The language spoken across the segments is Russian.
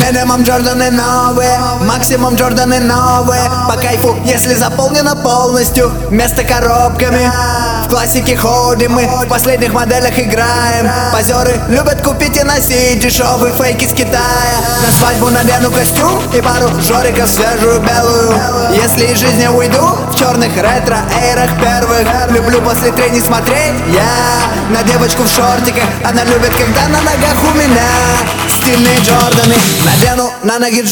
Минимум Джорданы новые, максимум Джорданы новые По кайфу, если заполнено полностью Место коробками. В классике ходим мы, в последних моделях играем. Позеры любят купить и носить дешевые фейки с Китая. На свадьбу надену костюм и пару жориков свежую белую. Если из жизни уйду, в черных ретро-эйрах первых. Люблю после трени смотреть, я На девочку в шортиках, она любит, когда на ногах у меня Стильные Джорданы, надену на ноги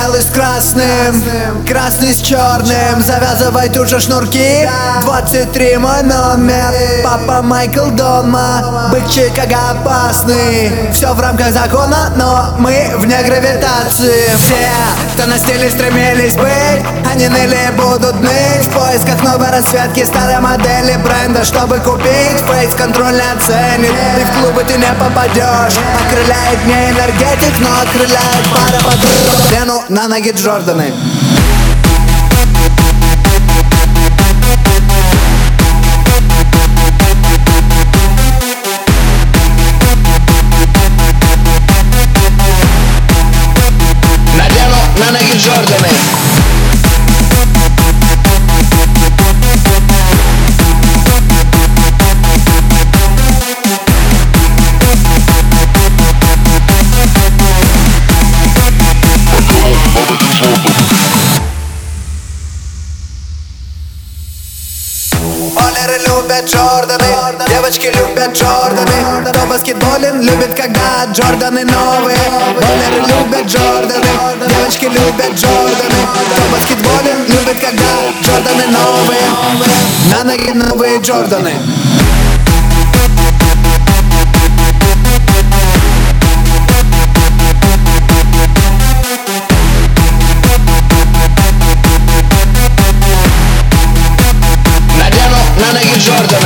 Белый с красным, красный с черным Завязывай тут же шнурки 23 мой номер. Папа Майкл дома Бычик опасный. Все в рамках закона, но мы вне гравитации. Все, кто на стиле стремились быть Они ныли будут ныть поисках новой расцветки старой модели бренда. Чтобы купить фейс контроль не оценит. И в клубы ты не попадешь. Окрыляет не энергетик, но окрыляет пара подруг. Дену на ноги Джорданы. Надену на ноги Джорданы Олеры любят Джорданы, девочки любят Джорданы Кто баскетболен, любит, когда Джорданы новые Олеры любят Джорданы, девочки любят Джорданы Кто баскетболен, любит, когда Джорданы новые На ноги новые Джорданы Jordan.